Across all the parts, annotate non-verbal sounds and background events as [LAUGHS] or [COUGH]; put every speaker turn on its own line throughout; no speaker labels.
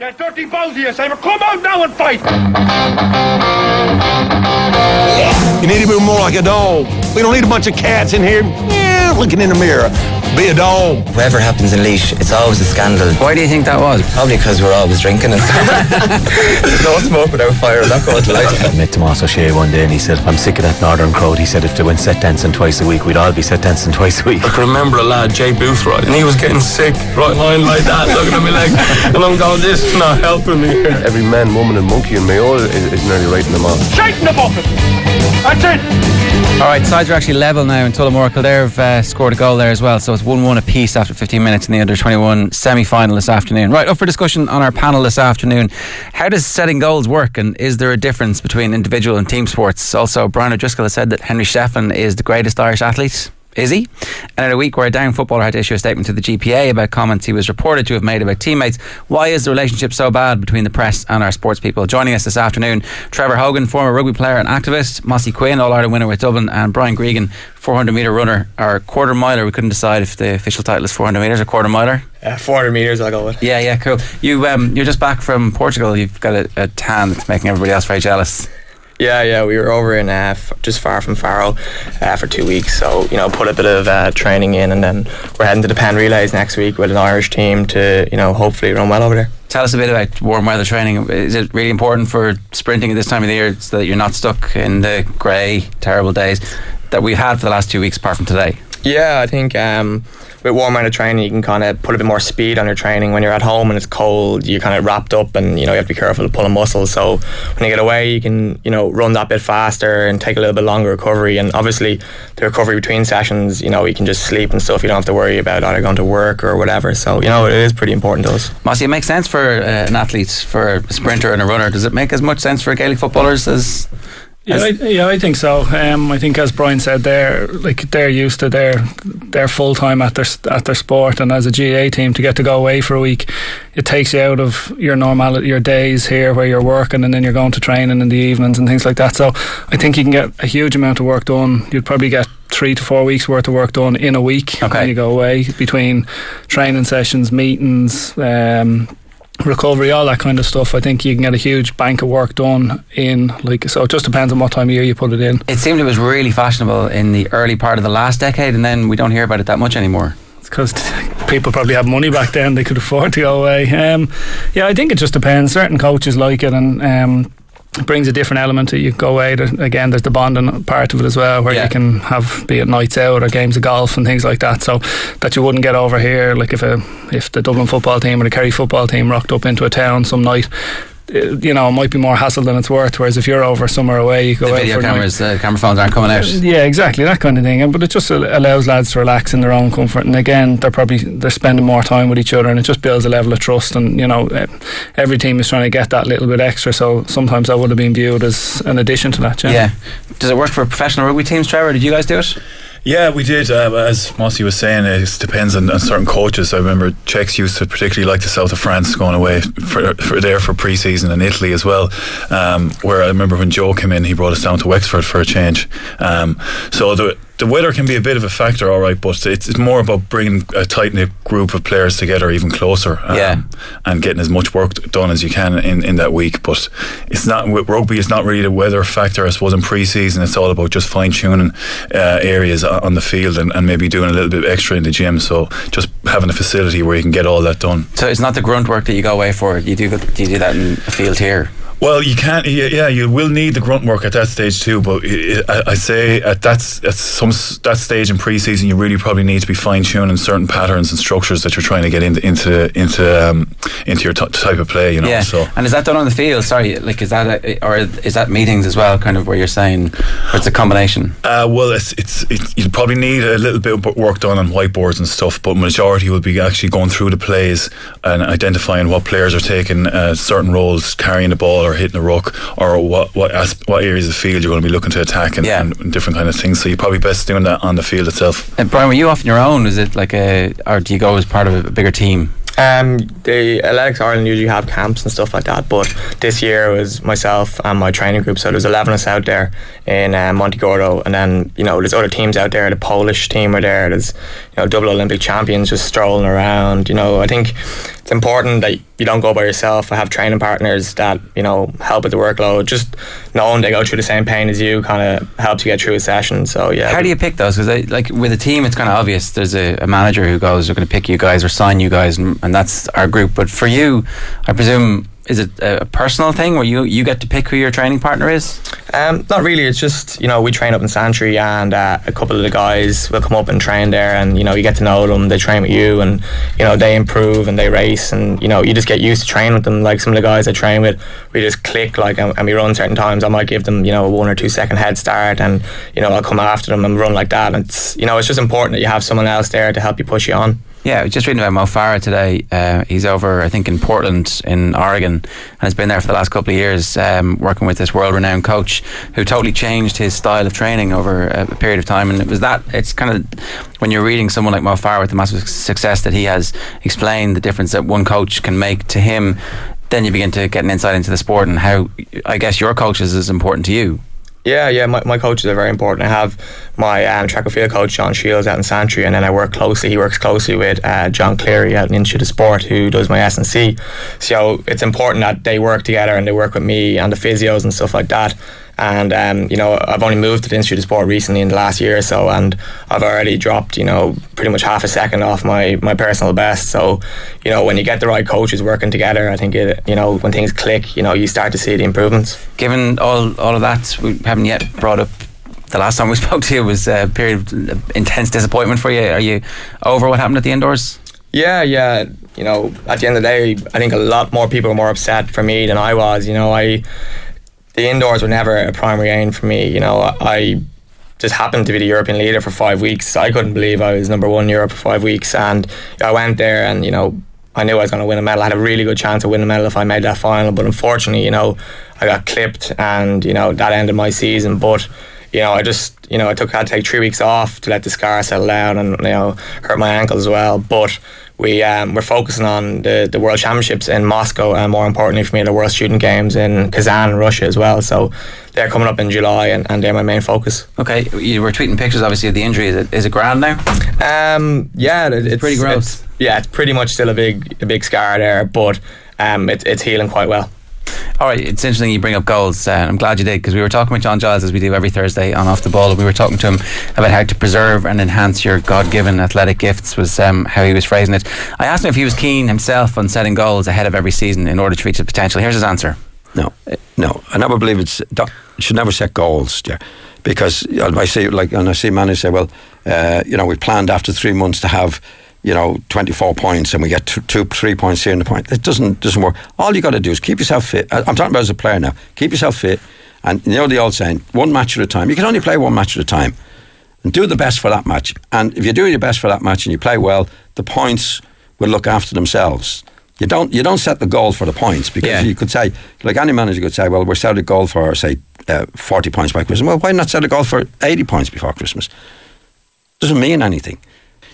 Yeah, dirty of you, Simon. Come out now and fight!
You need to be more like a dog. We don't need a bunch of cats in here looking in the mirror. Be a dog.
Whatever happens in Laois, it's always a scandal.
Why do you think that was?
Probably because we're always drinking and stuff. There's no smoke without fire. Not going to light.
I met Tomas O'Shea one day and he said, I'm sick of that northern crowd. He said if they went set dancing twice a week, we'd all be set dancing [LAUGHS] twice a week.
I can remember a lad, Jay Booth, right, and he was getting sick, right lying like that, looking at me like, [LAUGHS] and I'm going, this is not helping me here.
Every man, woman and monkey in Mayo is, is nearly writing them off.
Straight in the bucket! That's it!
All right, sides are actually level now in Tullamore. Kildare uh, scored a goal there as well, so it's 1 1 apiece after 15 minutes in the under 21 semi final this afternoon. Right, up for discussion on our panel this afternoon. How does setting goals work, and is there a difference between individual and team sports? Also, Brian O'Driscoll has said that Henry Shefflin is the greatest Irish athlete. Is he? And in a week where a down footballer had to issue a statement to the GPA about comments he was reported to have made about teammates, why is the relationship so bad between the press and our sports people? Joining us this afternoon, Trevor Hogan, former rugby player and activist, Mossy Quinn, All Ireland winner with Dublin, and Brian Gregan, 400 metre runner or quarter miler. We couldn't decide if the official title is 400 metres or quarter miler.
Uh, 400 metres, I'll go with.
Yeah, yeah, cool. You, um, you're just back from Portugal. You've got a, a tan that's making everybody else very jealous.
Yeah, yeah, we were over in uh, just far from Faro uh, for two weeks. So you know, put a bit of uh, training in, and then we're heading to the Penn Relays next week with an Irish team to you know hopefully run well over there.
Tell us a bit about warm weather training. Is it really important for sprinting at this time of the year so that you're not stuck in the grey, terrible days that we've had for the last two weeks, apart from today?
Yeah, I think um, with warm weather training, you can kind of put a bit more speed on your training. When you're at home and it's cold, you're kind of wrapped up, and you know you have to be careful of pulling muscles. So when you get away, you can you know run that bit faster and take a little bit longer recovery. And obviously, the recovery between sessions, you know, you can just sleep and stuff. You don't have to worry about either going to work or whatever. So you know, it is pretty important to us.
Mossy, it makes sense for uh, an athlete, for a sprinter and a runner. Does it make as much sense for Gaelic footballers as
yeah, I, yeah, I think so. Um, I think as Brian said, they're like they're used to their their full time at their at their sport, and as a GA team to get to go away for a week, it takes you out of your normal your days here where you're working, and then you're going to training in the evenings and things like that. So I think you can get a huge amount of work done. You'd probably get three to four weeks worth of work done in a week
Okay.
when you go away between training sessions, meetings. Um, recovery all that kind of stuff i think you can get a huge bank of work done in like so it just depends on what time of year you put it in.
It seemed it was really fashionable in the early part of the last decade, and then we don't hear about it that much anymore.
It's because people probably had money back then they could afford to go away. Um, yeah i think it just depends. Certain coaches like it and um, brings a different element to you go away again there's the bonding part of it as well where
Yeah.
you can have be it nights out or games of golf and things like that so that you wouldn't get over here like if a if the Dublin football team or the Kerry football team rocked up into a town some night uh, you know it might be more hassle than it's worth whereas if you're over somewhere away you go
The
out
video
for a night.
cameras, uh, camera phones aren't coming out.
Yeah, exactly that kind of thing. But it just allows lads to relax in their own comfort. And again, they're probably they're spending more time with each other, and it just builds a level of trust. And you know, eh, every team is trying to get that little bit extra. So sometimes that would have been viewed as an addition to that. Yeah.
Yeah. Does it work for professional rugby teams, Trevor? Did you guys do it?
Yeah, we did. Uh, as Mossy was saying, it depends on, on certain coaches. I remember Cheika used to particularly like the south of France going away for, for there for pre-season and Italy as well. Um, where I remember when Joe came in, he brought us down to Wexford for a change. Um, so the the weather can be a bit of a factor, all right, but it's, it's more about bringing a tight knit group of players together even closer. um,
Yeah.
and getting as much work done as you can in, in that week. But it's not with rugby. It's not really the weather factor. I suppose in pre-season, it's all about just fine tuning uh, areas on the field and, and maybe doing a little bit extra in the gym. So just having a facility where you can get all that done.
So it's not the grunt work that you go away for. You do. Do you do that in the field here?
Well, you can't. Yeah, you will need the grunt work at that stage too. But I, I say at that at some that stage in pre-season, you really probably need to be fine tuning certain patterns and structures that you're trying to get into into into um, into your t- type of play. You know.
yeah.
So
And is that done on the field? Sorry, like is that a, or is that meetings as well? Kind of where you're saying, or it's a combination.
Uh, well, it's, it's it, you probably need a little bit of work done on whiteboards and stuff, but majority will be actually going through the plays and identifying what players are taking uh, certain roles, carrying the ball or hitting the ruck, or what what what areas of the field you're going to be looking to attack and,
Yeah.
and different kind of things. So you're probably best doing that on the field itself.
And Brian, were you off on your own? Is it like a, or do you go as part of a bigger team?
Um, the Athletics Ireland usually have camps and stuff like that, but this year it was myself and my training group. So there's 11 of us out there in uh, Monte Gordo, and then you know there's other teams out there. The Polish team are there. There's you know double Olympic champions just strolling around. You know, I think it's important that you don't go by yourself. I have training partners that you know help with the workload. Just knowing they go through the same pain as you kind of helps you get through a session. So yeah.
How do you pick those? Because like with a team, it's kind of obvious. There's a, a manager who goes, "We're going to pick you guys or sign you guys," and, and that's our group. But for you, I presume is it a personal thing where you you get to pick who your training partner is?
Um, not really. It's just you know we train up in Santry, and uh, a couple of the guys will come up and train there, and you know you get to know them. They train with you, and you know they improve and they race, and you know you just get used to training with them. Like some of the guys I train with, we just click like, and, and we run certain times. I might give them you know a one or two second head start, and you know I'll come after them and run like that. And it's you know it's just important that you have someone else there to help you push you on.
Yeah, just reading about Mo Farah today. Uh, he's over, I think, in Portland, in Oregon, and has been there for the last couple of years, um, working with this world-renowned coach who totally changed his style of training over a, period of time. And it was that. It's kind of when you're reading someone like Mo Farah with the massive success that he has explained the difference that one coach can make to him. Then you begin to get an insight into the sport and how I guess your coaches is important to you.
Yeah, yeah, my, my coaches are very important. I have my um, track and field coach, John Shields, out in Santry, and then I work closely, he works closely with uh, John Cleary at Institute of Sport, who does my S&C. So it's important that they work together and they work with me and the physios and stuff like that. And um, you know, I've only moved to the Institute of Sport recently in the last year or so, and I've already dropped, you know, pretty much half a second off my, my personal best. So, you know, when you get the right coaches working together, I think it, you know, when things click, you know, you start to see the improvements.
Given all all of that, we haven't yet brought up the last time we [LAUGHS] spoke to you was a period of intense disappointment for you. Are you over what happened at the indoors?
Yeah, yeah. You know, at the end of the day, I think a lot more people were more upset for me than I was. You know, I the indoors were never a primary aim for me. You know, I just happened to be the European leader for five weeks. I couldn't believe I was number one in Europe for five weeks, and I went there, and you know, I knew I was going to win a medal. I had a really good chance of winning a medal if I made that final, but unfortunately, you know, I got clipped, and you know that ended my season. But you know, I just you know I took had to take three weeks off to let the scar settle down, and you know hurt my ankle as well. But we um, we're focusing on the, the World Championships in Moscow, and more importantly for me, the World Student Games in Kazan, Russia as well. So they're coming up in July, and, and they're my main focus.
Okay, you were tweeting pictures, obviously, of the injury. Is it, is it grand now?
Um, yeah, it, it's
pretty gross.
It's, yeah, it's pretty much still a big a big scar there, but um, it, it's healing quite well.
All right, it's interesting you bring up goals. Uh, I'm glad you did because we were talking with John Giles as we do every Thursday on Off the Ball. And we were talking to him about how to preserve and enhance your God-given athletic gifts. Was um, how he was phrasing it. I asked him if he was keen himself on setting goals ahead of every season in order to reach his potential. Here's his answer.
No, no, I never believe it's. Should never set goals, yeah, because I see like, and I see managers say, well, uh, you know, we planned after three months to have you know, 24 points and we get two, two three points here in the point. It doesn't doesn't work. All you got to do is keep yourself fit. I'm talking about as a player now. Keep yourself fit. And you know the old saying, one match at a time. You can only play one match at a time. And do the best for that match. And if you're doing your best for that match and you play well, the points will look after themselves. You don't you don't set the goal for the points because
Yeah.
you could say, like any manager could say, well, we're set a goal for, say, uh, 40 points by Christmas. Well, why not set a goal for 80 points before Christmas? Doesn't mean anything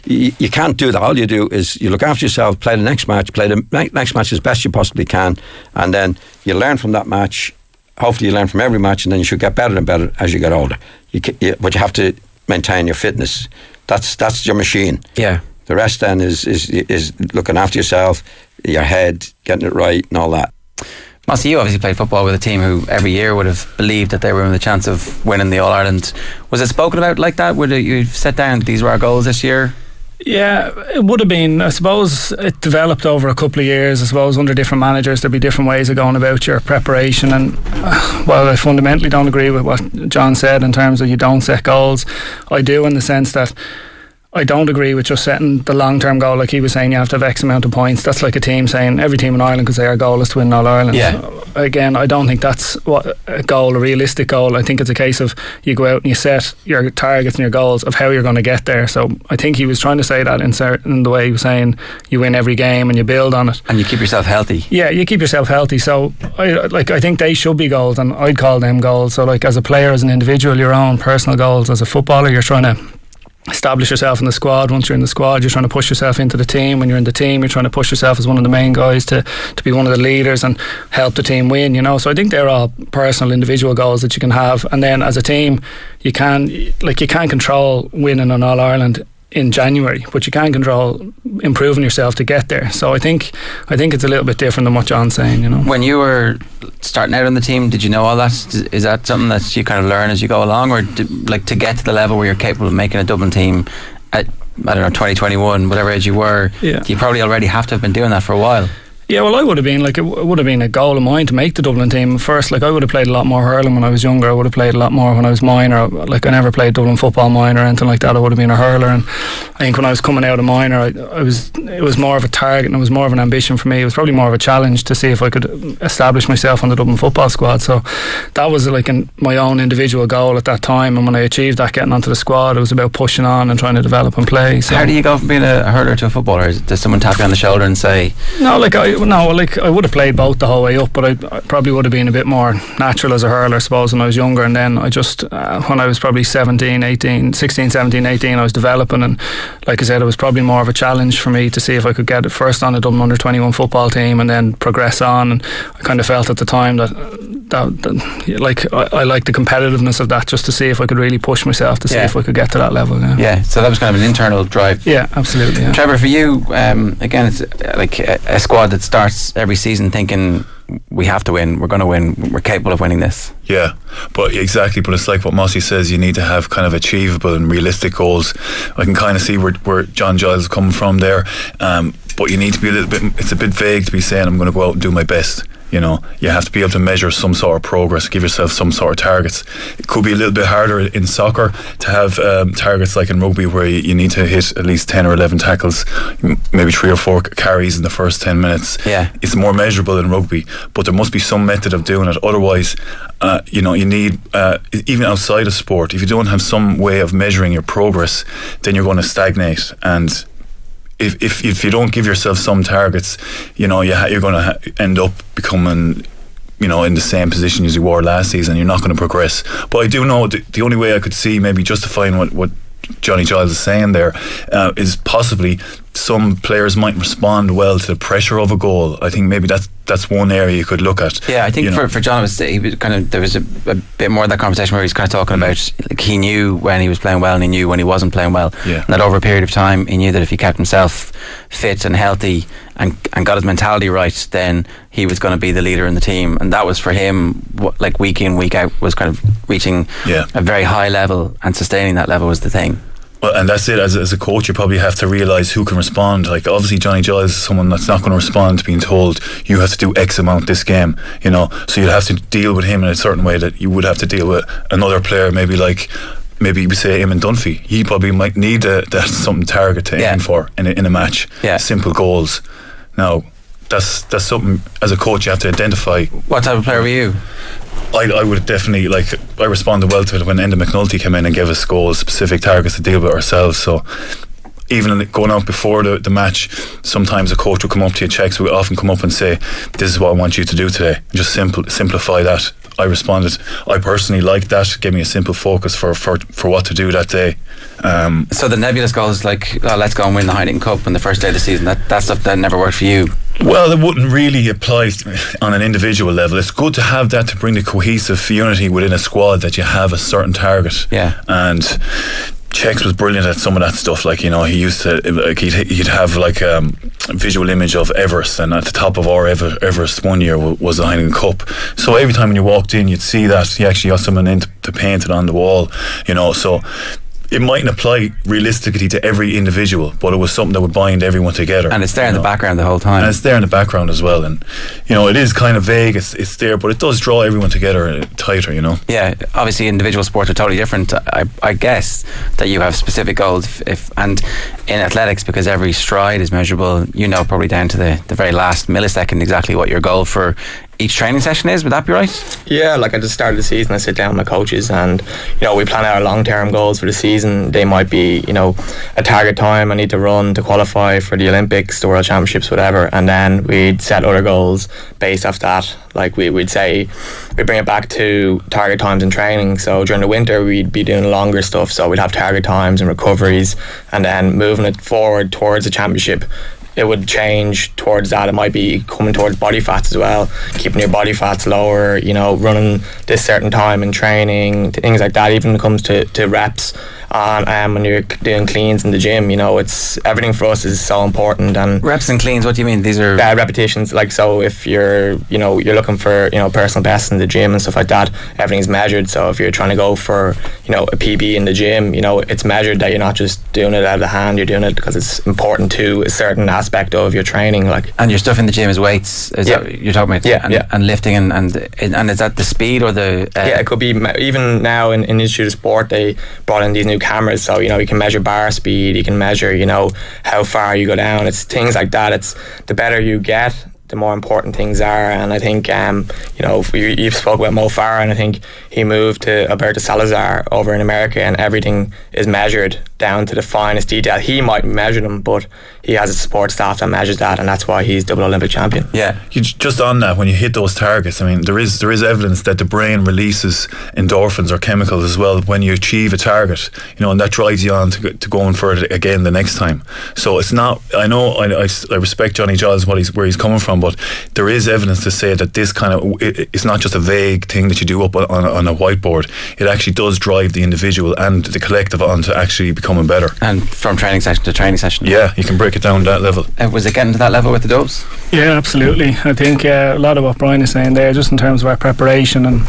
you, you can't do that. All you do is you look after yourself, play the next match, play the next match as best you possibly can, and then you learn from that match. Hopefully, you learn from every match, and then you should get better and better as you get older. You, you, but you have to maintain your fitness. That's that's your machine.
Yeah.
The rest then is is is looking after yourself, your head, getting it right, and all that.
Mossy, you obviously played football with a team who every year would have believed that they were in the chance of winning the All Ireland. Was it spoken about like that? Would you set down these were our goals this year?
Yeah, it would have been. I suppose it developed over a couple of years. I suppose under different managers, there'd be different ways of going about your preparation. And uh, well, I fundamentally don't agree with what John said in terms of you don't set goals. I do in the sense that. I don't agree with just setting the long term goal. Like he was saying, you have to have X amount of points. That's like a team saying every team in Ireland could say our goal is to win All Ireland.
Yeah.
Again, I don't think that's what a goal, a realistic goal. I think it's a case of you go out and you set your targets and your goals of how you're going to get there. So I think he was trying to say that in, certain, the way he was saying you win every game and you build on it.
And you keep yourself healthy.
Yeah, you keep yourself healthy. So, I like. I think they should be goals, and I'd call them goals. So, like as a player, as an individual, your own personal goals. As a footballer, you're trying to establish yourself in the squad. Once you're in the squad, you're trying to push yourself into the team. When you're in the team, you're trying to push yourself as one of the main guys to, to be one of the leaders and help the team win. You know, so I think they're all personal, individual goals that you can have. And then as a team, you can like you can't control winning on All Ireland in January, but you can control improving yourself to get there. So I think I think it's a little bit different than what John's saying. You know,
When you were starting out on the team, did you know all that? Is that something that you kind of learn as you go along, or did, like to get to the level where you're capable of making a Dublin team at I don't know 2021, whatever age you were?
Yeah.
You probably already have to have been doing that for a while.
Yeah, well, I would have been like it would have been a goal of mine to make the Dublin team first. Like I would have played a lot more hurling when I was younger. I would have played a lot more when I was minor. Like I never played Dublin football minor or anything like that. I would have been a hurler. And I think when I was coming out of minor, I, I was it was more of a target and it was more of an ambition for me. It was probably more of a challenge to see if I could establish myself on the Dublin football squad. So that was like an, my own individual goal at that time. And when I achieved that, getting onto the squad, it was about pushing on and trying to develop and play. So
How do you go from being a hurler to a footballer? Does someone tap you on the shoulder and say,
No, like I no, like I would have played both the whole way up, but I, I probably would have been a bit more natural as a hurler, I suppose, when I was younger. And then I just, uh, when I was probably 17, 18, 16, 17, 18, I was developing. And like I said, it was probably more of a challenge for me to see if I could get it first on a Dublin under 21 football team and then progress on. And I kind of felt at the time that, that, that like, I, I like the competitiveness of that just to see if I could really push myself to see
Yeah.
if I could get to that level. Yeah,
yeah? So that was kind of an internal drive.
yeah absolutely. Yeah.
Trevor, for you, um, again, it's uh, like a, a squad that starts every season thinking we have to win, we're going to win, we're capable of winning this.
Yeah, but exactly. But it's like what Mossy says. You need to have kind of achievable and realistic goals. I can kind of see where, where John Giles is coming from there. Um, but you need to be a little bit. It's a bit vague to be saying I'm going to go out and do my best. You know, you have to be able to measure some sort of progress, give yourself some sort of targets. It could be a little bit harder in soccer to have um, targets like in rugby, where you, you need to hit at least ten or eleven tackles, maybe three or four carries in the first ten minutes.
Yeah.
it's more measurable in rugby, but there must be some method of doing it. Otherwise, uh, you know, you need uh, even outside of sport. If you don't have some way of measuring your progress, then you're going to stagnate and if, if if you don't give yourself some targets, you know you ha- you're going to ha- end up becoming you know in the same position as you were last season. You're not going to progress. But I do know the, the only way I could see maybe justifying what what Johnny Giles is saying there uh, is possibly some players might respond well to the pressure of a goal. I think maybe that's that's one area you could look at.
Yeah, I think
you know.
for, for John, it was, he was kind of there was a, a bit more of that conversation where he's kind of talking mm. about like he knew when he was playing well and he knew when he wasn't playing well.
Yeah.
And that over a period of time, he knew that if he kept himself fit and healthy and and got his mentality right, then he was going to be the leader in the team. And that was for him, what, like week in week out, was kind of reaching
Yeah.
a very high level and sustaining that level was the thing.
Well, and that's it. As, as a coach, you probably have to realise who can respond. Like, obviously, Johnny Giles is someone that's not going to respond to being told you have to do X amount this game. You know, so you'd have to deal with him in a certain way that you would have to deal with another player, maybe like. Maybe we say Eamon Dunphy. He probably might need a, that something target to
Yeah.
aim for in a, in a match.
Yeah.
Simple goals. Now, that's that's something as a coach you have to identify.
What type of player were you?
I, I would definitely like I responded well to it when Enda McNulty came in and gave us goals, specific targets to deal with ourselves. So even going out before the, the match, sometimes a coach will come up to you, Cheika would often come up and say, "This is what I want you to do today." Just simple simplify that. I responded. I personally liked that. Gave me a simple focus for for, for what to do that day. Um,
So the nebulous goals like oh, let's go and win the Heineken Cup on the first day of the season. That that stuff that never worked for you.
Well, it wouldn't really apply on an individual level. It's good to have that to bring the cohesive unity within a squad that you have a certain target.
Yeah.
And Cheika was brilliant at some of that stuff. Like you know, he used to like he'd, he'd have like um, a visual image of Everest, and at the top of our Ever, Everest one year wa- was the Heineken Cup. So every time when you walked in, you'd see that he actually got someone in to, to paint it on the wall. You know, so it mightn't apply realistically to every individual, but it was something that would bind everyone together.
And it's there in the background the whole time.
And it's there in the background as well. And, you know, it is kind of vague, it's, it's there, but it does draw everyone together uh, tighter, you know.
yeah, obviously individual sports are totally different. I, I guess that you have specific goals, if, if and in athletics because every stride is measurable. You know, probably down to the, the very last millisecond exactly what your goal for each training session is. Would that be right?
Yeah, like at the start of the season, I sit down with my coaches and, you know, we plan out our long term goals for the season. They might be, you know, a target time I need to run to qualify for the Olympics, the World Championships, whatever. And then we'd set other goals based off that. Like we, we'd say, we bring it back to target times in training. So during the winter, we'd be doing longer stuff. So we'd have target times and recoveries and then moving it forward towards the championship it would change towards that. It might be coming towards body fats as well, keeping your body fats lower, you know, running this certain time in training, things like that. Even when it comes to, to reps on um, when you're doing cleans in the gym. You know, it's everything for us is so important and
reps and cleans. What do you mean? These are
uh, repetitions. Like so, if you're you know you're looking for you know personal best in the gym and stuff like that, everything's measured. So if you're trying to go for you know a PB in the gym, you know it's measured that you're not just doing it out of the hand. You're doing it because it's important to a certain aspect of your training. Like
and your stuff in the gym is weights. Is
Yeah.
you're talking about?
Yeah,
and,
yeah.
and lifting and, and and is that the speed or the uh,
yeah, it could be even now in, in Institute of Sport they brought in these new cameras, so you know you can measure bar speed, you can measure you know how far you go down. It's things like that. It's the better you get, the more important things are. And I think um, you know you, you've spoke about Mo Farah, and I think he moved to Alberto Salazar over in America, and everything is measured down to the finest detail. He might measure them, but he has a support staff that measures that, and that's why he's double Olympic champion.
Yeah.
You, just on that, when you hit those targets, I mean, there is there is evidence that the brain releases endorphins or chemicals as well when you achieve a target, you know, and that drives you on to, to going for it again the next time. So it's not. I know I I respect Johnny Giles what he's where he's coming from, but there is evidence to say that this kind of it, it's not just a vague thing that you do up on, on, a, whiteboard. It actually does drive the individual and the collective on to actually becoming better.
and from training session to training session.
Yeah, you can break it down that level.
Uh, was it getting to that level with the Dubs?
Yeah, absolutely. I think uh, a lot of what Brian is saying there, just in terms of our preparation, and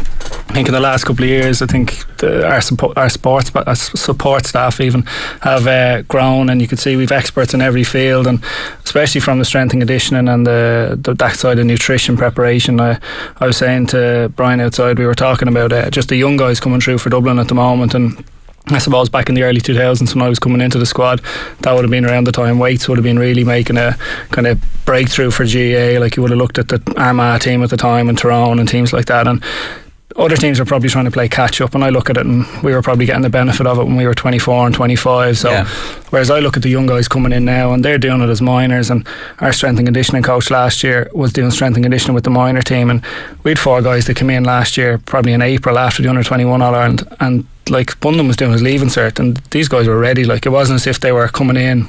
I think in the last couple of years, I think the, our support, our sports, our support staff even have uh, grown, and you can see we've experts in every field, and especially from the strength and conditioning and the, the that side of nutrition preparation. I, I was saying to Brian outside, we were talking about uh, just the young guys coming through for Dublin at the moment, and I suppose back in the early 2000s when I was coming into the squad, that would have been around the time weights would have been really making a kind of breakthrough for GA. Like you would have looked at the Armagh team at the time and Tyrone and teams like that. And other teams are probably trying to play catch up, and I look at it, and we were probably getting the benefit of it when we were 24 and 25. So,
Yeah.
whereas I look at the young guys coming in now, and they're doing it as minors, and our strength and conditioning coach last year was doing strength and conditioning with the minor team, and we had four guys that came in last year, probably in April after the under 21 All Ireland, and like one of them was doing his leaving cert, and these guys were ready. Like it wasn't as if they were coming in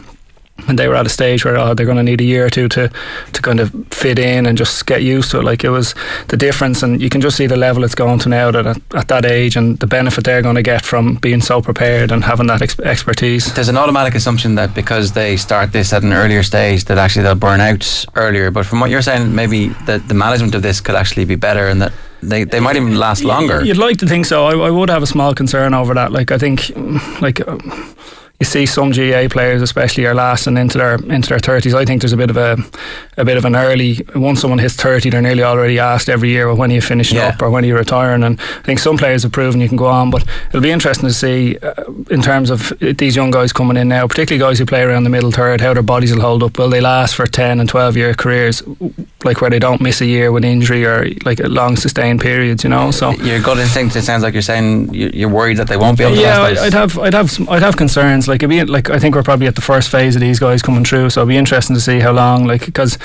and they were at a stage where oh, they're going to need a year or two to to kind of fit in and just get used to it. Like it was the difference, and you can just see the level it's gone to now that at, at that age and the benefit they're going to get from being so prepared and having that ex- expertise.
There's an automatic assumption that because they start this at an earlier stage, that actually they'll burn out earlier. But from what you're saying, maybe the, the management of this could actually be better, and that they, they might even last longer.
You'd like to think so. I, I would have a small concern over that. Like I think, like. um, You see some GA players, especially, are lasting into their into their thirties. I think there's a bit of a a bit of an early. Once someone hits thirty, they're nearly already asked every year, well, when are you finishing
Yeah.
up or when are you retiring? And I think some players have proven you can go on, but it'll be interesting to see uh, in terms of these young guys coming in now, particularly guys who play around the middle third, how their bodies will hold up. Will they last for ten and twelve year careers, like where they don't miss a year with injury or like long sustained periods? You know, so.
Your gut instinct, it sounds like you're saying you- you're worried that they won't be able to
Yeah,
last
I-
those.
I'd have, I'd have, I'd have concerns. Like, it'd be like I think we're probably at the first phase of these guys coming through, so it'll be interesting to see how long. Like, because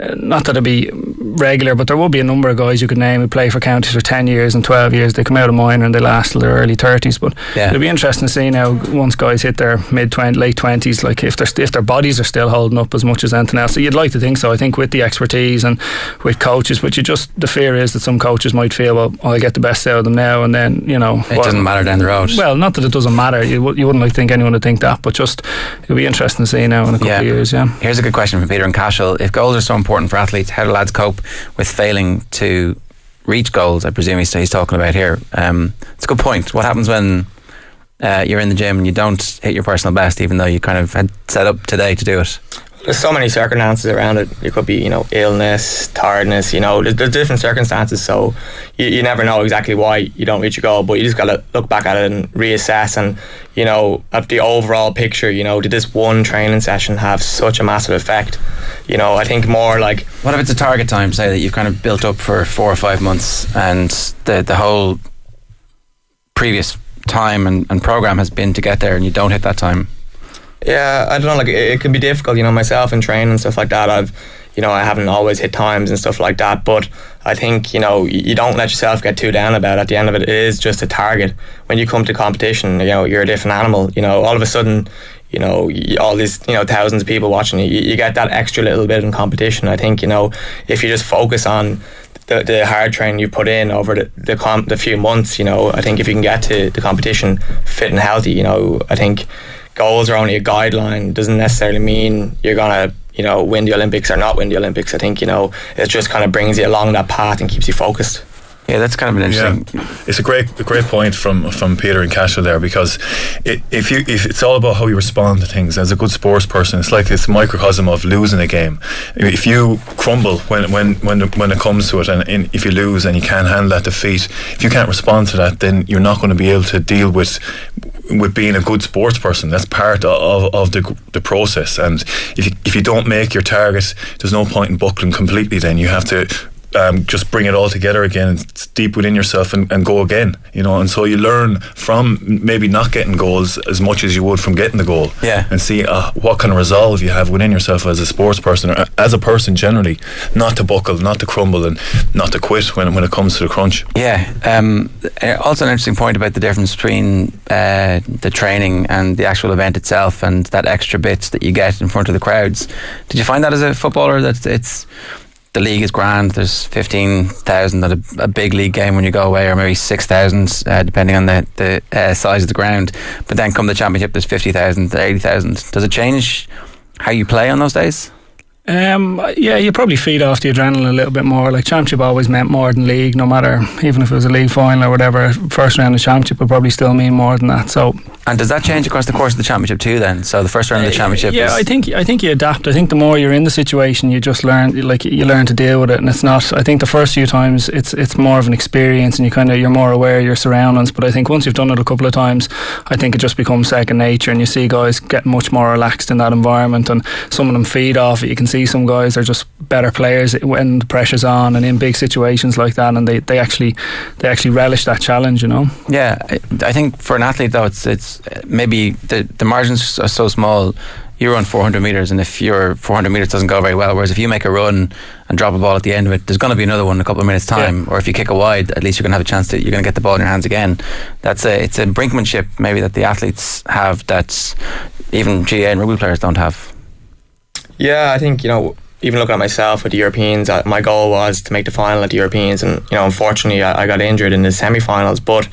uh, not that it'd be regular, but there will be a number of guys you could name who play for counties for ten years and twelve years. They come out of minor and they last till their early thirties. But
Yeah.
it'll be interesting to see now once guys hit their mid twenty, late twenties, like if their if their bodies are still holding up as much as anything else. So you'd like to think so. I think with the expertise and with coaches, but you just the fear is that some coaches might feel, well, I'll get the best out of them now, and then you know
it
what-
doesn't matter down the road.
well, not that it doesn't matter. You, you wouldn't like think anyone would think that, but just it'll be interesting to see now in a couple
Yeah.
of years. Yeah.
Here's a good question from Peter and Cashel. If goals are so important for athletes, how do lads cope with failing to reach goals? I presume he's, he's talking about here. Um, it's a good point. What happens when uh, you're in the gym and you don't hit your personal best, even though you kind of had set up today to do it?
There's so many circumstances around it. It could be, you know, illness, tiredness. You know, there's, there's different circumstances. So you, you never know exactly why you don't reach your goal. But you just got to look back at it and reassess. And you know, at the overall picture, you know, did this one training session have such a massive effect? You know, I think more like
What if it's a target time, say that you've kind of built up for four or five months and the, the whole previous time and, and program has been to get there and you don't hit that time?
Yeah, I don't know. Like it, it can be difficult, you know. Myself in training and stuff like that. I've, you know, I haven't always hit times and stuff like that. But I think you know you don't let yourself get too down about it. At the end of it, it is just a target. When you come to competition, you know, you're a different animal. You know, all of a sudden, you know, all these, you know, thousands of people watching you, you get that extra little bit in competition. I think you know, if you just focus on the, the hard training you put in over the the, com- the few months, you know, I think if you can get to the competition fit and healthy, you know, I think goals are only a guideline. Doesn't necessarily mean you're gonna you know win the Olympics or not win the Olympics. I think you know it just kind of brings you along that path and keeps you focused.
Yeah, that's kind of an interesting.
Yeah. It's a great, a great point from from Peter and Cashel there because it, if you if it's all about how you respond to things as a good sports person, it's like this microcosm of losing a game. If you crumble when when when when it comes to it, and, and if you lose and you can't handle that defeat, if you can't respond to that, then you're not going to be able to deal with with being a good sports person. That's part of, of the, the process. And if you, if you don't make your target, there's no point in buckling completely. Then you have to um, just bring it all together again deep within yourself and, and, go again you know? And so you learn from maybe not getting goals as much as you would from getting the goal.
Yeah.
And see uh, what kind of resolve you have within yourself as a sports person or as a person generally not to buckle not to crumble and not to quit when, when it comes to the crunch.
Yeah um, uh, also an interesting point about the difference between uh, the training and the actual event itself and that extra bits that you get in front of the crowds. Did you find that as a footballer that it's the league is grand. There's fifteen thousand at a, a, big league game when you go away, or maybe six thousand, uh, depending on the the uh, size of the ground. But then come the championship, there's fifty thousand, eighty thousand. Does it change how you play on those days?
Um, yeah, you probably feed off the adrenaline a little bit more. Like championship always meant more than league, no matter even if it was a league final or whatever. First round of championship would probably still mean more than that. So,
and does that change across the course of the championship too? Then, so the first round of the championship.
Yeah, I think I think you adapt. I think the more you're in the situation, you just learn like you learn to deal with it, and it's not. I think the first few times it's it's more of an experience, and you kind of you're more aware of your surroundings. But I think once you've done it a couple of times, I think it just becomes second nature, and you see guys get much more relaxed in that environment, and some of them feed off it. You can see some guys are just better players when the pressure's on and in big situations like that, and they, they actually they actually relish that challenge. You know.
Yeah, I think for an athlete though, it's it's maybe the the margins are so small. You run 400 meters, and if your 400 meters doesn't go very well, whereas if you make a run and drop a ball at the end of it, there's going to be another one in a couple of minutes' time. Yeah. Or if you kick a wide, at least you're going to have a chance to you're going to get the ball in your hands again. That's a it's a brinkmanship maybe that the athletes have that even GA and rugby players don't have.
Yeah, I think you know even looking at myself with the Europeans, my goal was to make the final at the Europeans, and you know, unfortunately, I, I got injured in the semi-finals. But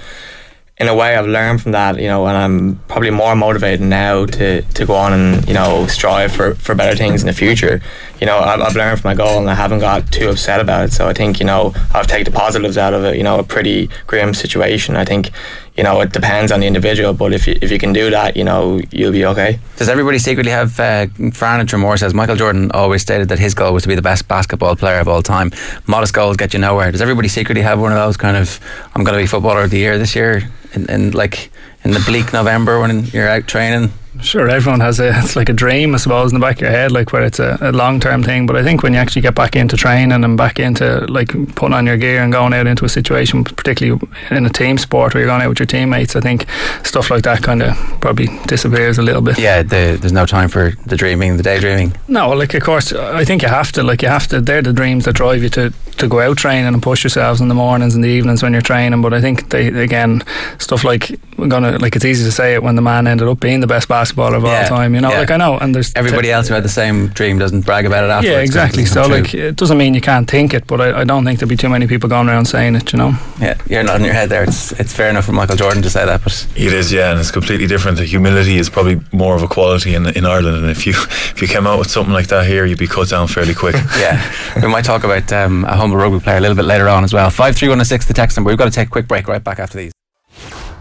in a way, I've learned from that, you know, and I'm probably more motivated now to, to go on and you know strive for, for better things in the future. You know, I've, I've learned from my goal, and I haven't got too upset about it. So I think you know I've taken the positives out of it. You know, a pretty grim situation. I think you know, it depends on the individual, but if you, if you can do that, you know, you'll be okay.
Does everybody secretly have, uh, Fran and Tramore says, Michael Jordan always stated that his goal was to be the best basketball player of all time. Modest goals get you nowhere. Does everybody secretly have one of those kind of, I'm going to be footballer of the year this year? In, in like, in the bleak November when you're out training?
Sure, everyone has a it's like a dream, I suppose, in the back of your head, like where it's a, a long term thing. But I think when you actually get back into training and back into like putting on your gear and going out into a situation, particularly in a team sport where you're going out with your teammates, I think stuff like that kind of probably disappears a little bit.
Yeah, the, there's no time for the dreaming, the daydreaming.
No, like of course, I think you have to. Like you have to. They're the dreams that drive you to to go out training and push yourselves in the mornings and the evenings when you're training. But I think they again stuff like we're gonna like it's easy to say it when the man ended up being the best basketballer of yeah, all time. You know, yeah. like I know, and there's
everybody t- else who had the same dream doesn't brag about it afterwards.
Yeah, exactly. So true. like, it doesn't mean you can't think it, but I, I, don't think there'd be too many people going around saying it. You know.
Yeah, you're nodding your head there. It's it's fair enough for Michael Jordan to say that, but
it is. Yeah, and it's completely different. The humility is probably more of a quality in in Ireland, and if you [LAUGHS] if you came out with something like that here, you'd be cut down fairly quick. [LAUGHS]
yeah, we might talk about um, a humble rugby player a little bit later on as well. Five three one six the text number. We've got to take a quick break right back after these.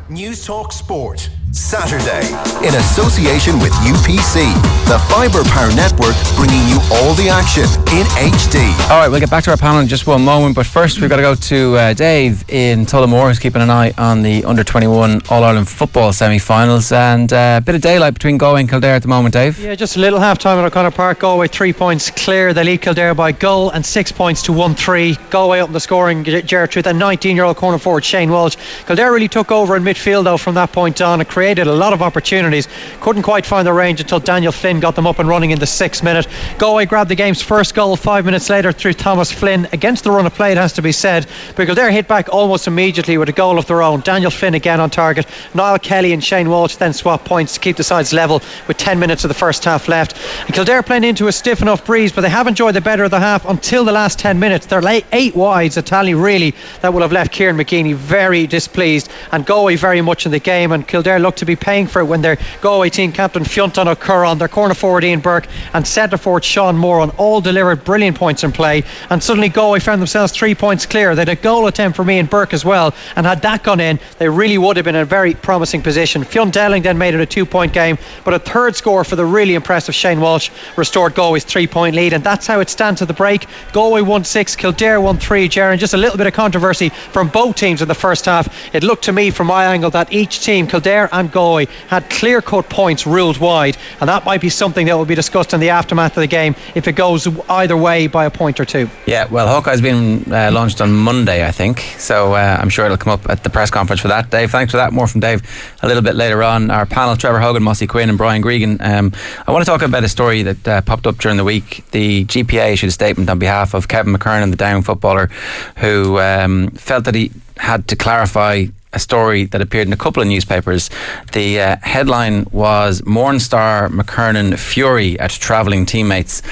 Newstalk Sport. Saturday, in association with UPC, the Fibre Power Network, bringing you all the action in HD.
All right, we'll get back to our panel in just one moment, but first we've got to go to uh, Dave in Tullamore, who's keeping an eye on the under 21 All Ireland football semi finals, and uh, a bit of daylight between Galway and Kildare at the moment, Dave.
Yeah, just a little half time at O'Connor Park. Galway three points clear. They lead Kildare by goal and six points to 1 3. Galway up in the scoring, Jared Truth, and 19 year old corner forward Shane Walsh. Kildare really took over in midfield, though, from that point on. A created a lot of opportunities. Couldn't quite find the range until Daniel Flynn got them up and running in the sixth minute. Galway grabbed the game's first goal five minutes later through Thomas Flynn against the run of play, it has to be said, because they're hit back almost immediately with a goal of their own. Daniel Flynn again on target. Niall Kelly and Shane Walsh then swap points to keep the sides level with 10 minutes of the first half left. And Kildare playing into a stiff enough breeze, but they have enjoyed the better of the half until the last 10 minutes. They're late eight wides, a tally really that will have left Kieran McGeeney very displeased and Galway very much in the game. And Kildare look to be paying for it when their Galway team captain Fiontán Ó Curraoin, their corner forward Ian Burke, and centre forward Sean Moran all delivered brilliant points in play. And suddenly Galway found themselves three points clear. They had a goal attempt from Ian Burke as well. And had that gone in, they really would have been in a very promising position. Fionn Dowling then made it a two point game, but a third score for the really impressive Shane Walsh restored Galway's three point lead. And that's how it stands at the break. Galway 1 6, Kildare 1 3, Jaron, just a little bit of controversy from both teams in the first half. It looked to me, from my angle, that each team, Kildare and Galway, had clear cut points ruled wide. And that might be something that will be discussed in the aftermath of the game if it goes either way by a point or two.
Yeah, well, Hawkeye's been uh, launched on Monday, I think. So uh, I'm sure it'll come up at the press conference for that. Dave, thanks for that. More from Dave a little bit later on. Our panel, Trevor Hogan, Mossy Quinn, and Brian Gregan. Um, I want to talk about a story that uh, popped up during the week. The GPA issued a statement on behalf of Kevin McKernan, the Down footballer, who um, felt that he had to clarify a story that appeared in a couple of newspapers. The uh, headline was Mourne star McKernan Fury at travelling teammates.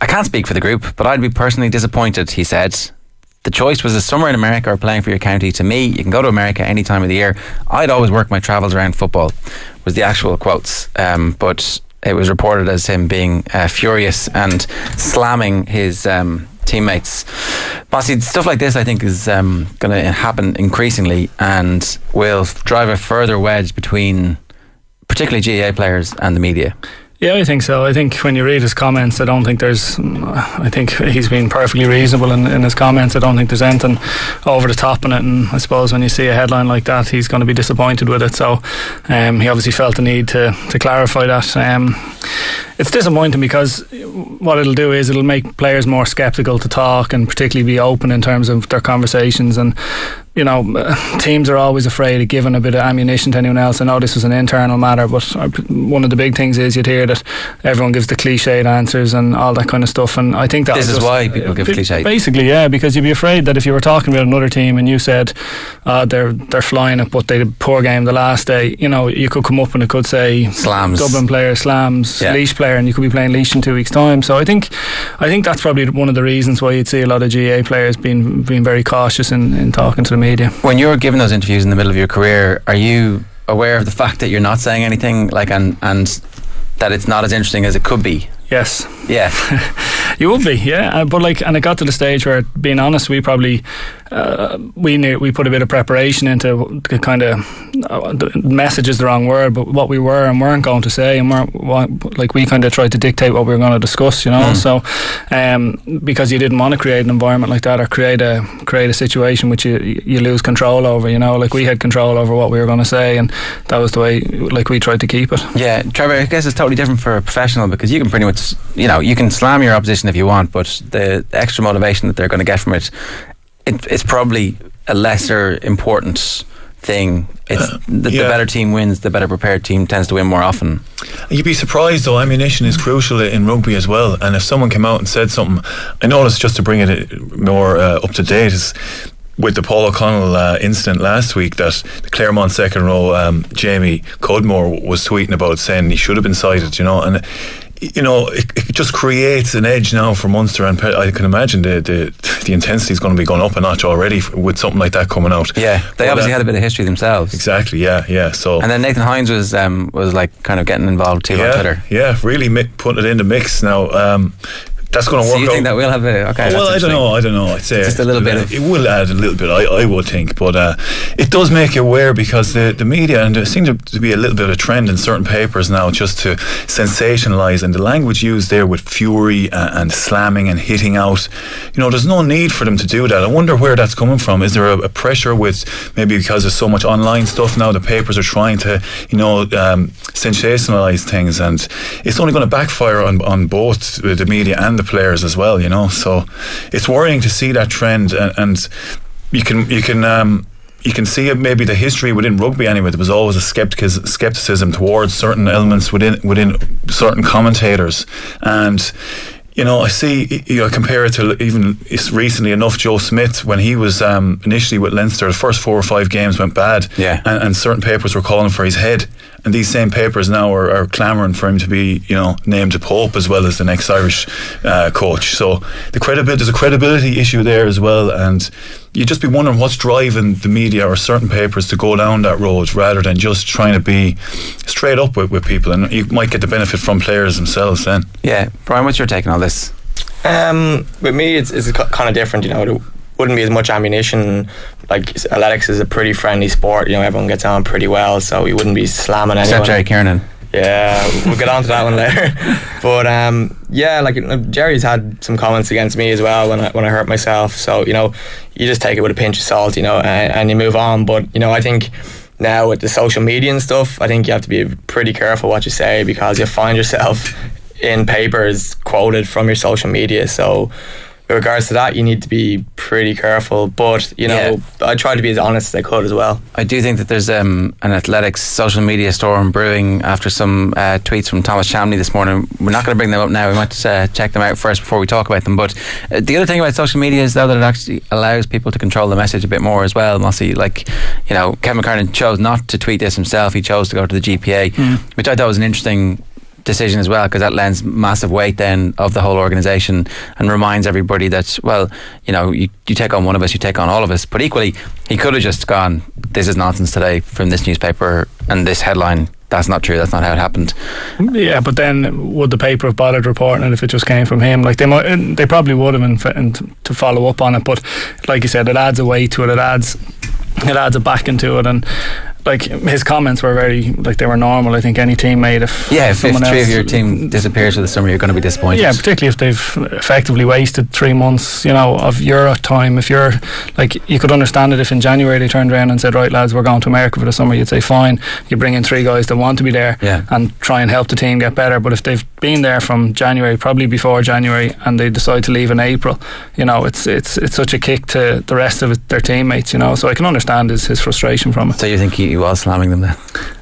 I can't speak for the group, but I'd be personally disappointed, he said. The choice was a summer in America or playing for your county. To me, you can go to America any time of the year. I'd always work my travels around football, was the actual quotes. Um, but it was reported as him being uh, furious and slamming his um, teammates. Mossy, stuff like this, I think, is um, going to happen increasingly and will drive a further wedge between particularly GAA players and the media.
Yeah, I think so. I think when you read his comments, I don't think there's. I think he's been perfectly reasonable in, in his comments. I don't think there's anything over the top in it. And I suppose when you see a headline like that, he's going to be disappointed with it. So um, he obviously felt the need to to clarify that. Um, it's disappointing because what it'll do is it'll make players more sceptical to talk and particularly be open in terms of their conversations and you know, [LAUGHS] teams are always afraid of giving a bit of ammunition to anyone else. I know this was an internal matter, but one of the big things is you'd hear that everyone gives the cliched answers and all that kind of stuff. And I think that
this is
just,
why people give cliched.
Basically, yeah, because you'd be afraid that if you were talking about another team and you said uh, they're they're flying it, but they did poor game the last day, you know, you could come up and it could say
slams,
Dublin player slams,
Yeah.
Laois player, and you could be playing Laois in two weeks' time. So I think, I think that's probably one of the reasons why you'd see a lot of GA players being being very cautious in, in talking to the media.
When you're giving those interviews in the middle of your career, are you aware of the fact that you're not saying anything, like, and and that it's not as interesting as it could be?
Yes.
Yeah. [LAUGHS]
you would be, yeah. Uh, but like, and it got to the stage where, being honest, we probably uh, we knew we put a bit of preparation into kind of uh, the message is the wrong word, but what we were and weren't going to say, and weren't like we kind of tried to dictate what we were going to discuss, you know.
Mm.
So, um, because you didn't want to create an environment like that or create a create a situation which you you lose control over, you know. Like we had control over what we were going to say, and that was the way like we tried to keep it.
Yeah, Trevor, I guess it's totally different for a professional because you can pretty much, you know, you can slam your opposition if you want, but the extra motivation that they're going to get from it, it it's probably a lesser important thing. It's the, the
yeah.
better team wins, the better prepared team tends to win more often.
You'd be surprised though. Ammunition is crucial in rugby as well. And if someone came out and said something, I noticed just to bring it more uh, up to date is with the Paul O'Connell uh, incident last week that the Clermont second row um, Jamie Cudmore was tweeting about saying he should have been cited. You know and. You know, it, it just creates an edge now for Munster, and I can imagine the the, the intensity is going to be going up a notch already f- with something like that coming out.
Yeah, they
But,
obviously
uh,
had a bit of history themselves.
Exactly. Yeah. Yeah. So.
And then Nathan Hines was um, was like kind of getting involved too
yeah,
on Twitter.
Yeah, really mi- putting it in the mix now. Um, that's going to
So
work
you
out.
think that we'll have a okay?
well, I don't know. I don't know. I'd say
Just a little bit of-
it will add a little bit. I, I would think, but uh, it does make you aware because the, the media and there seems to, to be a little bit of a trend in certain papers now just to sensationalise and the language used there with fury and, and slamming and hitting out. You know, there's no need for them to do that. I wonder where that's coming from. Is there a, a pressure with maybe because there's so much online stuff now? The papers are trying to you know um, sensationalise things, and it's only going to backfire on on both the media and the players as well. You know, so it's worrying to see that trend, and, and you can you can. Um, you can see it maybe the history within rugby anyway. There was always a skepticism, skepticism towards certain elements within within certain commentators, and you know, I see, you know, compare it to even recently enough Joe Schmidt when he was um, initially with Leinster, the first four or five games went bad.
Yeah.
And, and certain papers were calling for his head. And these same papers now are, are clamouring for him to be, you know, named to Pope as well as the next Irish uh, coach. So the credibility, there's a credibility issue there as well. And you'd just be wondering what's driving the media or certain papers to go down that road rather than just trying to be straight up with, with people. And you might get the benefit from players themselves then.
Yeah. Brian, what's your take on all this?
Um, with me, it's, it's kind of different. You know, there wouldn't be as much ammunition. Like athletics is a pretty friendly sport. You know, everyone gets on pretty well, so we wouldn't be slamming anyone.
Except Jerry Kiernan.
Yeah, we'll get on to that one later. [LAUGHS] But um, yeah, like Jerry's had some comments against me as well when I, when I hurt myself. So you know, you just take it with a pinch of salt, you know, and, and you move on. But you know, I think now with the social media and stuff, I think you have to be pretty careful what you say because you find yourself in papers quoted from your social media. So with regards to that, you need to be pretty careful. But you know, I try to be as honest as I could as well.
I do think that there's um, an athletics social media storm brewing after some uh, tweets from Thomas Chamney this morning. We're not going to bring them up now. We might uh, check them out first before we talk about them. But uh, the other thing about social media is though that it actually allows people to control the message a bit more as well. Mossy, like you know, Kevin McKernan chose not to tweet this himself. He chose to go to the GPA,
Mm.
which I thought was an interesting decision as well because that lends massive weight then of the whole organisation and reminds everybody that well you know you, you take on one of us you take on all of us but equally he could have just gone this is nonsense today from this newspaper and this headline that's not true that's not how it happened
Yeah, but then would the paper have bothered reporting it if it just came from him? Like they might, they probably would have, and, in, to follow up on it. But like you said, it adds a weight to it. It adds, it adds a back into it, and like his comments were very like they were normal. I think any teammate if
yeah if, if three
else,
of your team disappears for the summer you're going to be disappointed
Yeah, particularly if they've effectively wasted three months, you know, of your time. If you're like, you could understand it if in January they turned around and said, "Right, lads, we're going to America for the summer." You'd say, "Fine." You bring in three guys that want to be there
Yeah.
and try and help the team get better. But if they've been there from January, probably before January, and they decide to leave in April, you know, it's it's it's such a kick to the rest of it, their teammates. You know, so I can understand his his frustration from it.
so you think he, he was slamming them then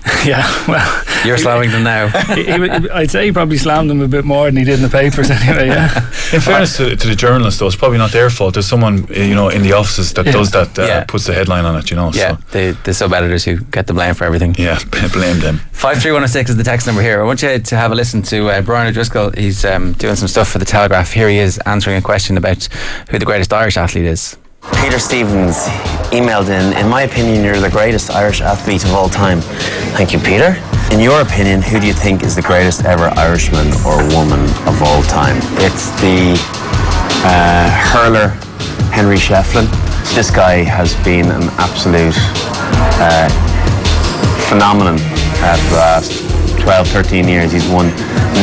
[LAUGHS]
yeah, well,
you're slamming them now [LAUGHS]
he, he, I'd say he probably slammed them a bit more than he did in the papers [LAUGHS] anyway. Yeah.
In fairness to, to the journalists, though, it's probably not their fault. There's someone, uh, you know, in the offices that
Yeah.
does that, uh,
Yeah.
puts the headline on it, you know.
yeah
So,
the, the sub editors who get the blame for everything
yeah, blame them.
53106 is the text number here. I want you to have a listen to uh, Brian O'Driscoll. He's um, doing some stuff for the Telegraph. Here he is answering a question about who the greatest Irish athlete is.
Peter Stevens emailed in, in my opinion, you're the greatest Irish athlete of all time. Thank you, Peter. In your opinion, who do you think is the greatest ever Irishman or woman of all time? It's the uh, hurler Henry Shefflin. This guy has been an absolute uh, phenomenon uh, for the last 12, 13 years. He's won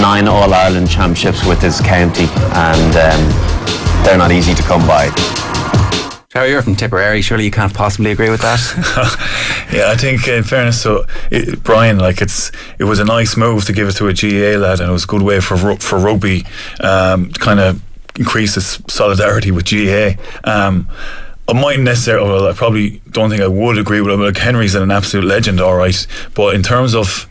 nine All Ireland championships with his county, and um, they're not easy to come by.
Terry, you're from Tipperary. Surely you can't possibly agree with that. [LAUGHS]
Yeah, I think in fairness to it, Brian, like it's it was a nice move to give it to a GA lad, and it was a good way for for rugby, um, to kind of increase its solidarity with GA. Um, I mightn't necessarily, well, I probably don't think I would agree with him. Like Henry's an absolute legend, all right, but in terms of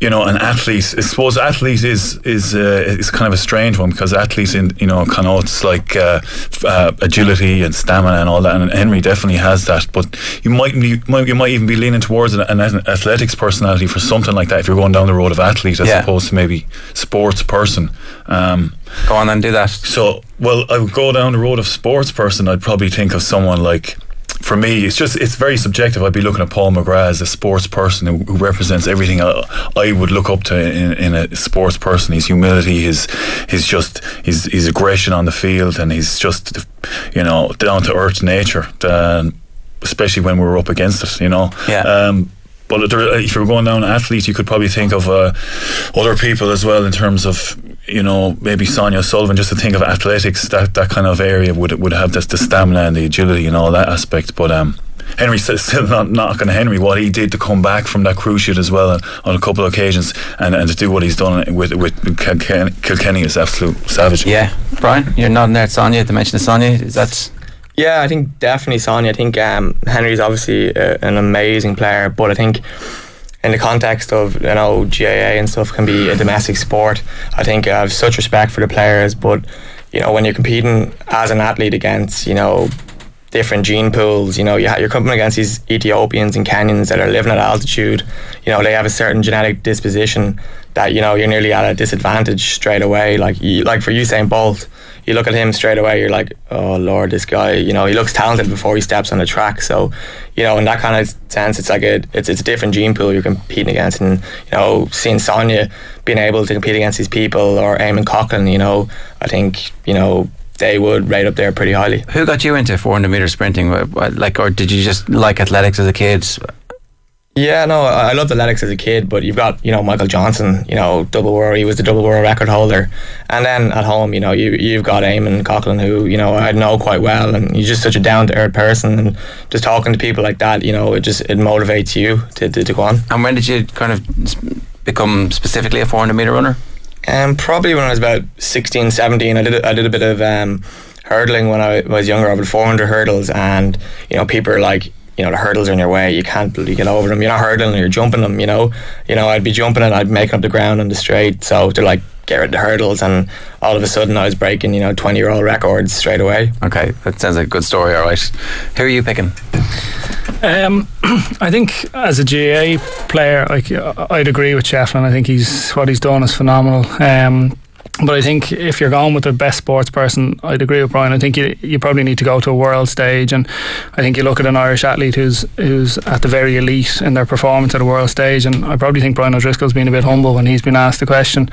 you know, an athlete. I suppose athlete is is uh, is kind of a strange one because athletes in you know connotes like uh, uh, agility and stamina and all that, and Henry definitely has that. But you might be might, you might even be leaning towards an, an athletics personality for something like that if you're going down the road of athlete as
Yeah.
opposed to maybe sports person. Um,
Go on then, do that.
so, well, I would go down the road of sports person. I'd probably think of someone like. For me, it's just it's very subjective. I'd be looking at Paul McGrath as a sports person who, who represents everything I, I would look up to in, in a sports person. His humility, his his just his his aggression on the field, and his just you know down to earth nature. Um, especially when we were up against it, you know.
Yeah.
Um, but if you're going down athlete, you could probably think of uh, other people as well in terms of you know maybe Sonia Sullivan. Just to think of athletics, that that kind of area would would have this, the stamina and the agility and all that aspect. But um, Henry's still- still not knocking Henry what he did to come back from that cruciate as well on, on a couple of occasions and, and to do what he's done with with Kilkenny, Kilkenny is absolute savage.
Yeah, Brian, you're nodding there at Sonia. To mention of Sonia, is that
Yeah, I think definitely Sonia. I think um, Henry's obviously uh, an amazing player, but I think in the context of you know GAA and stuff can be a domestic sport. I think I have such respect for the players, but you know when you're competing as an athlete against you know different gene pools. You know, you you're coming against these Ethiopians and Kenyans that are living at altitude. You know, they have a certain genetic disposition that you know you're nearly at a disadvantage straight away. Like, you, like for Usain Bolt, you look at him straight away. You're like, oh lord, this guy. You know, he looks talented before he steps on the track. So, you know, in that kind of sense, it's like a it's it's a different gene pool you're competing against. And you know, seeing Sonia being able to compete against these people or Eamonn Coghlan, you know, I think you know they would rate up there pretty highly.
Who got you into 400 meter sprinting? Like, or did you just like athletics as a kid?
Yeah, no, I I loved athletics as a kid, but you've got you know Michael Johnson, you know double world. He was the double world record holder, and then at home, you know you you've got Eamonn Coghlan, who you know I know quite well, and he's just such a down to earth person, and just talking to people like that, you know, it just it motivates you to, to, to go on.
And when did you kind of become specifically a 400 meter runner?
Um, probably when I was about 16, 17, I did a- I did a bit of um, hurdling when I was younger. I did 400 hurdles, and you know, people are like, you know, the hurdles are in your way. You can't bloody get over them. You're not hurdling, you're jumping them. You know, you know, I'd be jumping and I'd make up the ground on the straight. So they're like, get rid of the hurdles, and all of a sudden I was breaking, you know, 20 year old records straight away.
Okay, that sounds like a good story. All right, who are you picking?
Um, [CLEARS THROAT] I think as a GA player, like I'd agree with Shefflin. I think he's what he's done is phenomenal. Um, but I think if you're going with the best sports person, I'd agree with Brian. I think you, you probably need to go to a world stage, and I think you look at an Irish athlete who's who's at the very elite in their performance at a world stage, and I probably think Brian O'Driscoll's been a bit humble when he's been asked the question.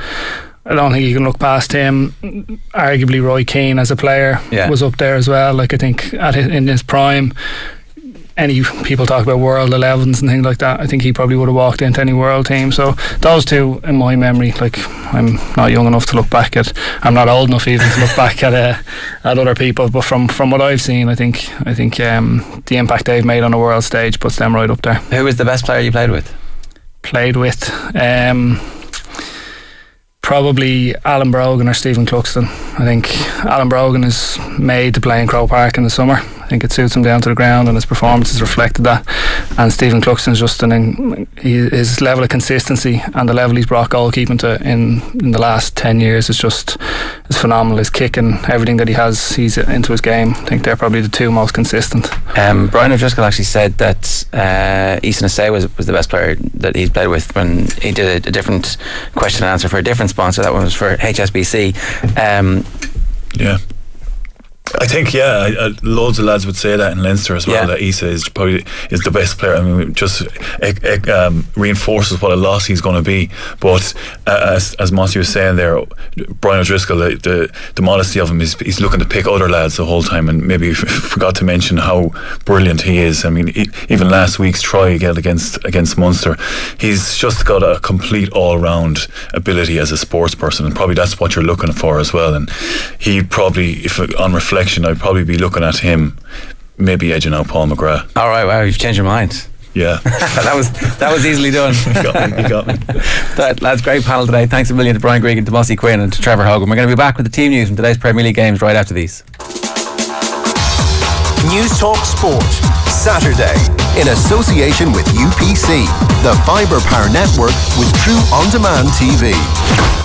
I don't think you can look past him. Arguably, Roy Keane as a player
Yeah.
was up there as well. Like I think at his, in his prime, any people talk about world 11s and things like that. I think he probably would have walked into any world team. So those two, in my memory, like I'm not young enough to look back at. I'm not old enough even to look [LAUGHS] back at uh, at other people. But from from what I've seen, I think I think um, the impact they've made on the world stage puts them right up there.
Who was the best player you played with?
Played with. Um, Probably Alan Brogan or Stephen Cluxton. I think Alan Brogan is made to play in Croke Park in the summer. I think it suits him down to the ground, and his performance has reflected that. And Stephen Cluxton's just an in, his level of consistency and the level he's brought goalkeeping to in in the last ten years is just is phenomenal. His kick and everything that he has, he's into his game. I think they're probably the two most consistent.
Um, Brian O'Driscoll actually said that uh, Isa Nacewa was, was the best player that he'd played with when he did a, a different question and answer for a different sponsor. That one was for HSBC. Um,
Yeah. I think yeah, I, I, loads of lads would say that in Leinster as well.
Yeah.
That Isa is probably is the best player. I mean, it just it, it, um, reinforces what a loss he's going to be. But uh, as as Mossy was saying there, Brian O'Driscoll, the, the the modesty of him is he's looking to pick other lads the whole time, and maybe forgot to mention how brilliant he is. I mean, e- even last week's try again against against Munster, he's just got a complete all round ability as a sports person, and probably that's what you're looking for as well. And he probably, if on reflection, I'd probably be looking at him, maybe edging out Paul McGrath.
all right, wow, you've changed your mind.
Yeah, [LAUGHS]
that was that was easily done. [LAUGHS]
you got me. You got me. [LAUGHS]
that, that's great panel today. Thanks a million to Brian Gregan, to Mossy Quinn, and to Trevor Hogan. We're going to be back with the team news from today's Premier League games right after these.
Newstalk Sport, Saturday, in association with UPC, the Fibre Power Network with True On Demand TV.